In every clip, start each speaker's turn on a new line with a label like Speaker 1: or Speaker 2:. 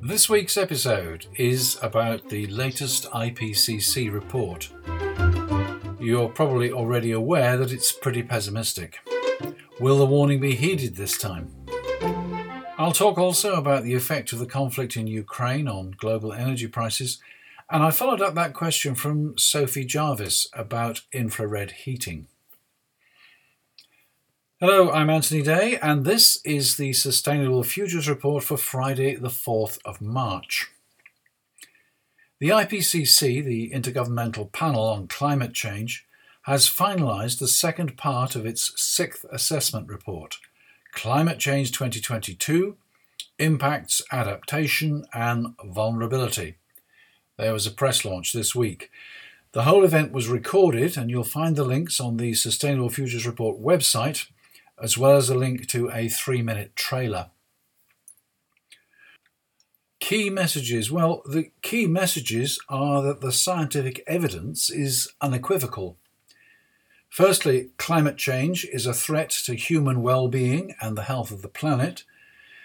Speaker 1: This week's episode is about the latest IPCC report. You're probably already aware that it's pretty pessimistic. Will the warning be heeded this time? I'll talk also about the effect of the conflict in Ukraine on global energy prices, and I followed up that question from Sophie Jarvis about infrared heating. Hello, I'm Anthony Day, and this is the Sustainable Futures Report for Friday, the 4th of March. The IPCC, the Intergovernmental Panel on Climate Change, has finalised the second part of its sixth assessment report Climate Change 2022 Impacts, Adaptation, and Vulnerability. There was a press launch this week. The whole event was recorded, and you'll find the links on the Sustainable Futures Report website as well as a link to a three minute trailer. Key messages. Well, the key messages are that the scientific evidence is unequivocal. Firstly, climate change is a threat to human well being and the health of the planet.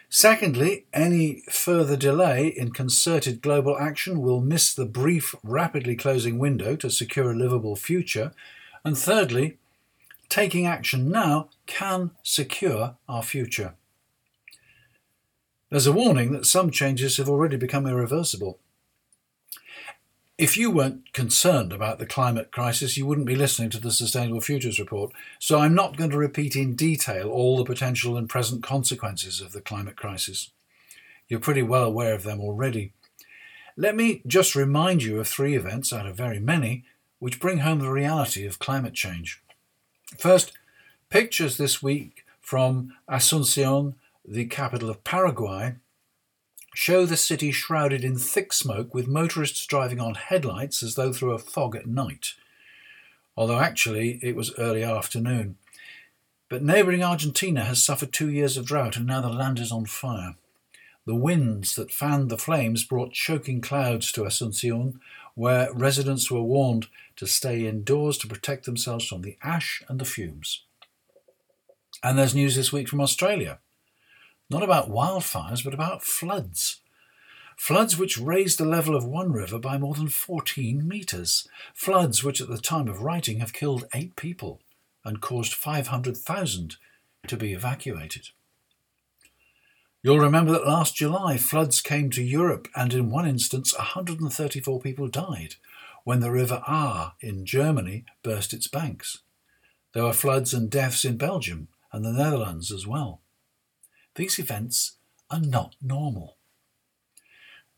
Speaker 1: Secondly, any further delay in concerted global action will miss the brief, rapidly closing window to secure a livable future. And thirdly, taking action now can secure our future. There's a warning that some changes have already become irreversible. If you weren't concerned about the climate crisis, you wouldn't be listening to the Sustainable Futures Report, so I'm not going to repeat in detail all the potential and present consequences of the climate crisis. You're pretty well aware of them already. Let me just remind you of three events out of very many which bring home the reality of climate change. First, pictures this week from Asuncion, the capital of Paraguay, show the city shrouded in thick smoke with motorists driving on headlights as though through a fog at night, although actually it was early afternoon. But neighbouring Argentina has suffered two years of drought and now the land is on fire. The winds that fanned the flames brought choking clouds to Asuncion, where residents were warned to stay indoors to protect themselves from the ash and the fumes. And there's news this week from Australia. Not about wildfires, but about floods. Floods which raised the level of one river by more than 14 metres. Floods which, at the time of writing, have killed eight people and caused 500,000 to be evacuated. You'll remember that last July floods came to Europe, and in one instance, 134 people died when the River Ahr in Germany burst its banks. There were floods and deaths in Belgium and the Netherlands as well. These events are not normal.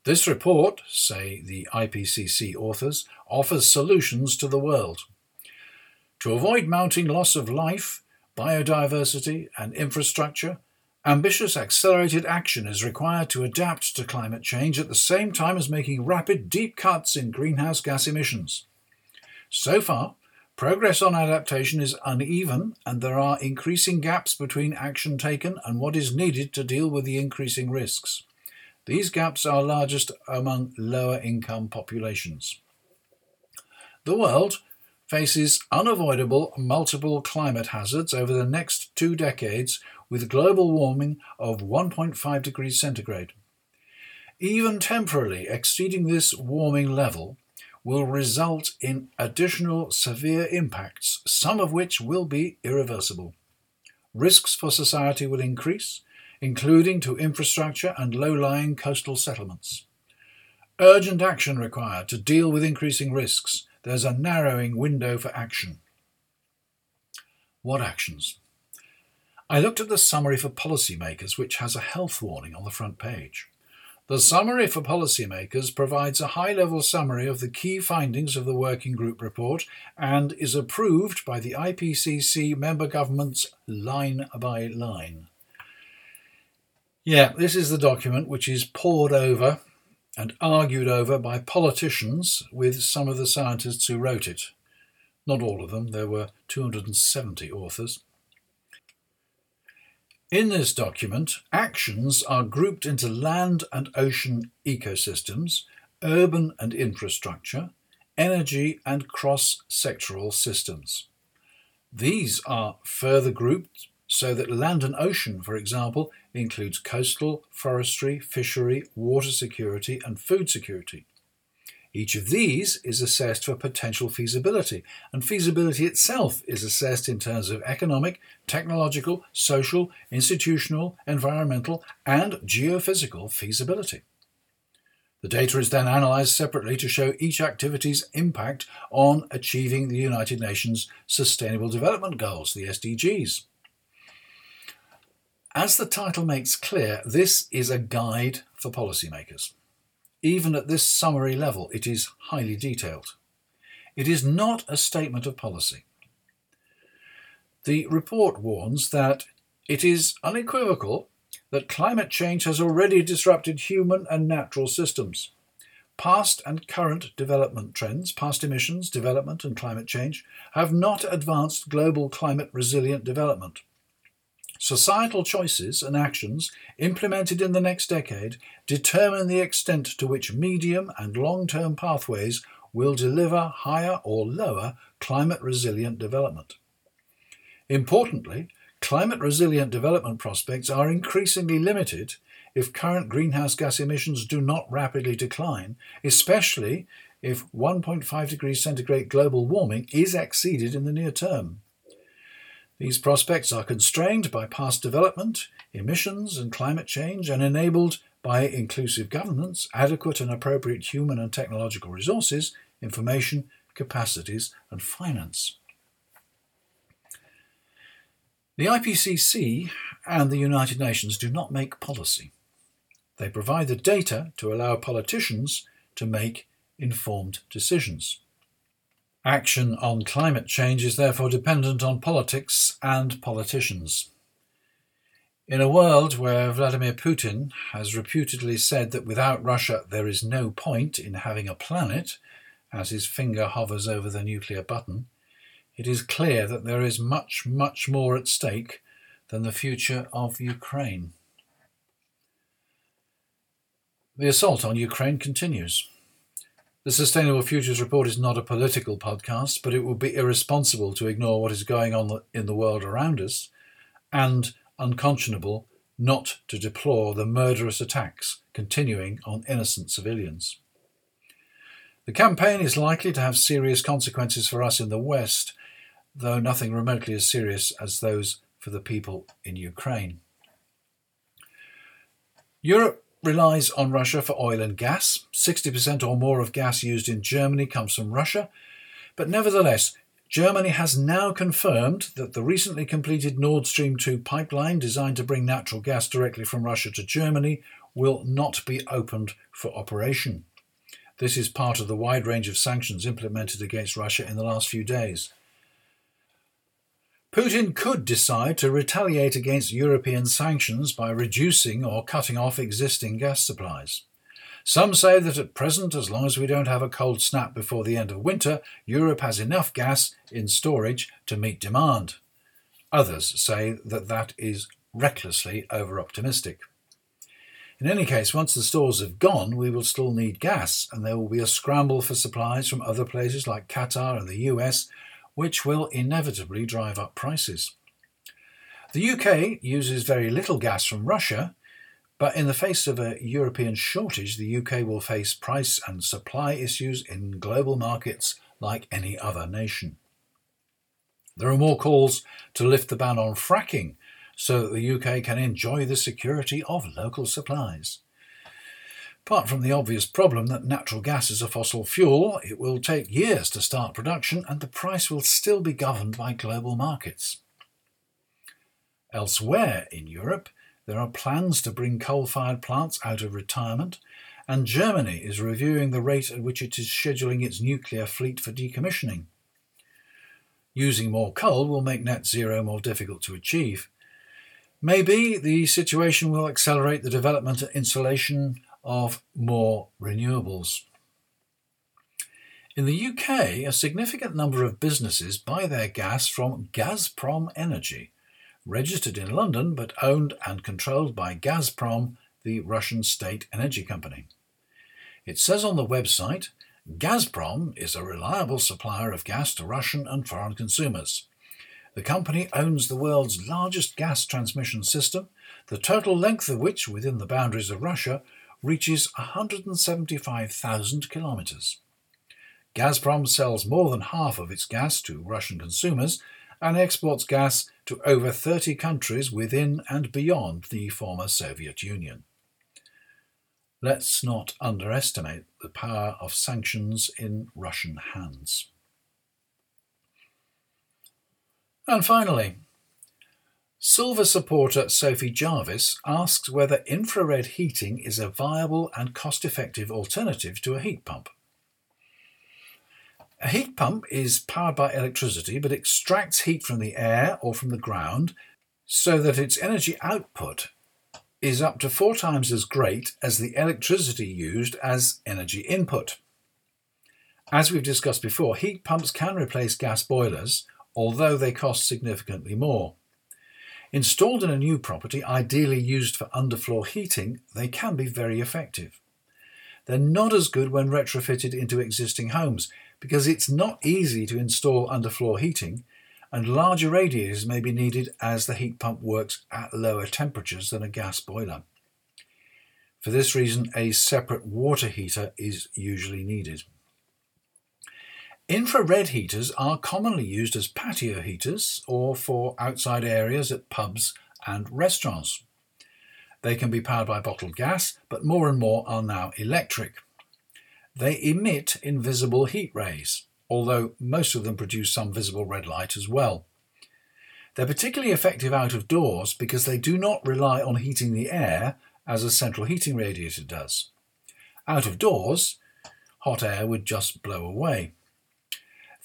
Speaker 1: This report, say the IPCC authors, offers solutions to the world. To avoid mounting loss of life, biodiversity, and infrastructure, Ambitious accelerated action is required to adapt to climate change at the same time as making rapid, deep cuts in greenhouse gas emissions. So far, progress on adaptation is uneven, and there are increasing gaps between action taken and what is needed to deal with the increasing risks. These gaps are largest among lower income populations. The world faces unavoidable multiple climate hazards over the next two decades with global warming of 1.5 degrees centigrade. Even temporarily exceeding this warming level will result in additional severe impacts, some of which will be irreversible. Risks for society will increase, including to infrastructure and low lying coastal settlements. Urgent action required to deal with increasing risks. There's a narrowing window for action. What actions? I looked at the summary for policymakers, which has a health warning on the front page. The summary for policymakers provides a high level summary of the key findings of the Working Group report and is approved by the IPCC member governments line by line. Yeah, this is the document which is pored over and argued over by politicians with some of the scientists who wrote it. Not all of them, there were 270 authors. In this document, actions are grouped into land and ocean ecosystems, urban and infrastructure, energy and cross sectoral systems. These are further grouped so that land and ocean, for example, includes coastal, forestry, fishery, water security, and food security. Each of these is assessed for potential feasibility, and feasibility itself is assessed in terms of economic, technological, social, institutional, environmental, and geophysical feasibility. The data is then analysed separately to show each activity's impact on achieving the United Nations Sustainable Development Goals, the SDGs. As the title makes clear, this is a guide for policymakers. Even at this summary level, it is highly detailed. It is not a statement of policy. The report warns that it is unequivocal that climate change has already disrupted human and natural systems. Past and current development trends, past emissions, development, and climate change, have not advanced global climate resilient development. Societal choices and actions implemented in the next decade determine the extent to which medium and long term pathways will deliver higher or lower climate resilient development. Importantly, climate resilient development prospects are increasingly limited if current greenhouse gas emissions do not rapidly decline, especially if 1.5 degrees centigrade global warming is exceeded in the near term. These prospects are constrained by past development, emissions, and climate change, and enabled by inclusive governance, adequate and appropriate human and technological resources, information, capacities, and finance. The IPCC and the United Nations do not make policy. They provide the data to allow politicians to make informed decisions. Action on climate change is therefore dependent on politics and politicians. In a world where Vladimir Putin has reputedly said that without Russia there is no point in having a planet, as his finger hovers over the nuclear button, it is clear that there is much, much more at stake than the future of Ukraine. The assault on Ukraine continues. The Sustainable Futures Report is not a political podcast, but it would be irresponsible to ignore what is going on in the world around us and unconscionable not to deplore the murderous attacks continuing on innocent civilians. The campaign is likely to have serious consequences for us in the West, though nothing remotely as serious as those for the people in Ukraine. Europe relies on Russia for oil and gas. 60% or more of gas used in Germany comes from Russia. But nevertheless, Germany has now confirmed that the recently completed Nord Stream 2 pipeline, designed to bring natural gas directly from Russia to Germany, will not be opened for operation. This is part of the wide range of sanctions implemented against Russia in the last few days. Putin could decide to retaliate against European sanctions by reducing or cutting off existing gas supplies. Some say that at present, as long as we don't have a cold snap before the end of winter, Europe has enough gas in storage to meet demand. Others say that that is recklessly over optimistic. In any case, once the stores have gone, we will still need gas, and there will be a scramble for supplies from other places like Qatar and the US which will inevitably drive up prices. The UK uses very little gas from Russia, but in the face of a European shortage, the UK will face price and supply issues in global markets like any other nation. There are more calls to lift the ban on fracking so that the UK can enjoy the security of local supplies. Apart from the obvious problem that natural gas is a fossil fuel, it will take years to start production and the price will still be governed by global markets. Elsewhere in Europe, there are plans to bring coal fired plants out of retirement, and Germany is reviewing the rate at which it is scheduling its nuclear fleet for decommissioning. Using more coal will make net zero more difficult to achieve. Maybe the situation will accelerate the development of installation of more renewables. In the UK, a significant number of businesses buy their gas from Gazprom Energy, registered in London but owned and controlled by Gazprom, the Russian state energy company. It says on the website Gazprom is a reliable supplier of gas to Russian and foreign consumers. The company owns the world's largest gas transmission system, the total length of which, within the boundaries of Russia, reaches 175,000 kilometres. Gazprom sells more than half of its gas to Russian consumers and exports gas to over 30 countries within and beyond the former Soviet Union. Let's not underestimate the power of sanctions in Russian hands. And finally, Silver supporter Sophie Jarvis asks whether infrared heating is a viable and cost effective alternative to a heat pump. A heat pump is powered by electricity but extracts heat from the air or from the ground so that its energy output is up to four times as great as the electricity used as energy input. As we've discussed before, heat pumps can replace gas boilers, although they cost significantly more. Installed in a new property, ideally used for underfloor heating, they can be very effective. They're not as good when retrofitted into existing homes because it's not easy to install underfloor heating and larger radiators may be needed as the heat pump works at lower temperatures than a gas boiler. For this reason, a separate water heater is usually needed. Infrared heaters are commonly used as patio heaters or for outside areas at pubs and restaurants. They can be powered by bottled gas, but more and more are now electric. They emit invisible heat rays although most of them produce some visible red light as well. They're particularly effective out of doors because they do not rely on heating the air as a central heating radiator does. Out of doors, hot air would just blow away.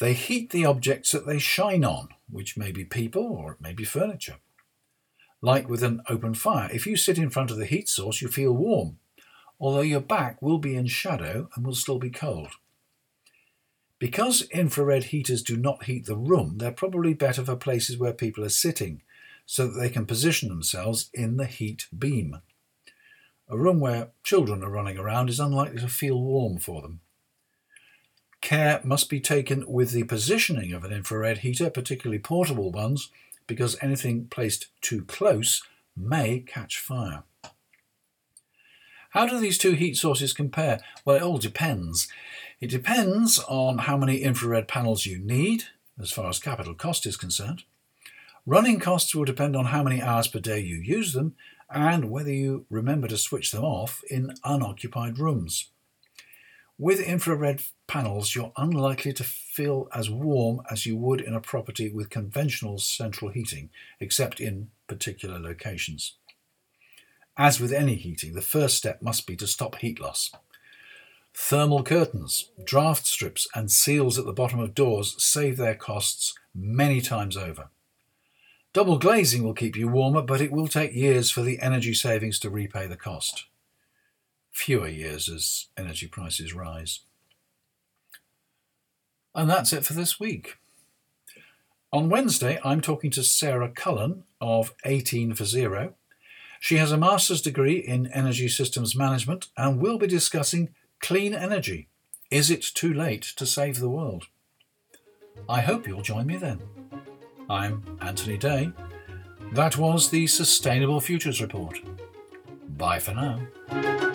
Speaker 1: They heat the objects that they shine on, which may be people or it may be furniture. Like with an open fire, if you sit in front of the heat source, you feel warm, although your back will be in shadow and will still be cold. Because infrared heaters do not heat the room, they're probably better for places where people are sitting, so that they can position themselves in the heat beam. A room where children are running around is unlikely to feel warm for them. Care must be taken with the positioning of an infrared heater, particularly portable ones, because anything placed too close may catch fire. How do these two heat sources compare? Well, it all depends. It depends on how many infrared panels you need, as far as capital cost is concerned. Running costs will depend on how many hours per day you use them and whether you remember to switch them off in unoccupied rooms. With infrared panels, you're unlikely to feel as warm as you would in a property with conventional central heating, except in particular locations. As with any heating, the first step must be to stop heat loss. Thermal curtains, draft strips, and seals at the bottom of doors save their costs many times over. Double glazing will keep you warmer, but it will take years for the energy savings to repay the cost. Fewer years as energy prices rise. And that's it for this week. On Wednesday, I'm talking to Sarah Cullen of 18 for Zero. She has a master's degree in energy systems management and will be discussing Clean energy. Is it too late to save the world? I hope you'll join me then. I'm Anthony Day. That was the Sustainable Futures Report. Bye for now.